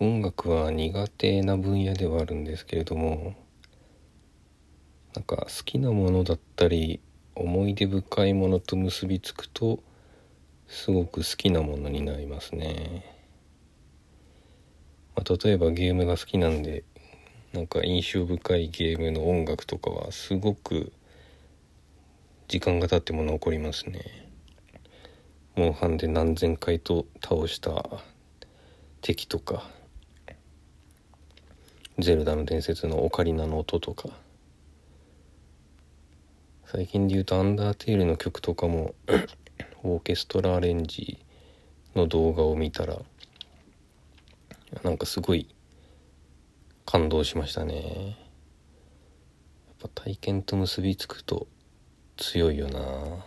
音楽は苦手な分野ではあるんですけれどもなんか好きなものだったり思い出深いものと結びつくとすごく好きなものになりますね、まあ、例えばゲームが好きなんでなんか印象深いゲームの音楽とかはすごく時間が経っても残りますね。モンハンで何千回と倒した敵とかゼルダの伝説のオカリナの音とか。最近で言うとアンダーテールの曲とかも オーケストラアレンジの動画を見たらなんかすごい感動しましたね。やっぱ体験と結びつくと強いよな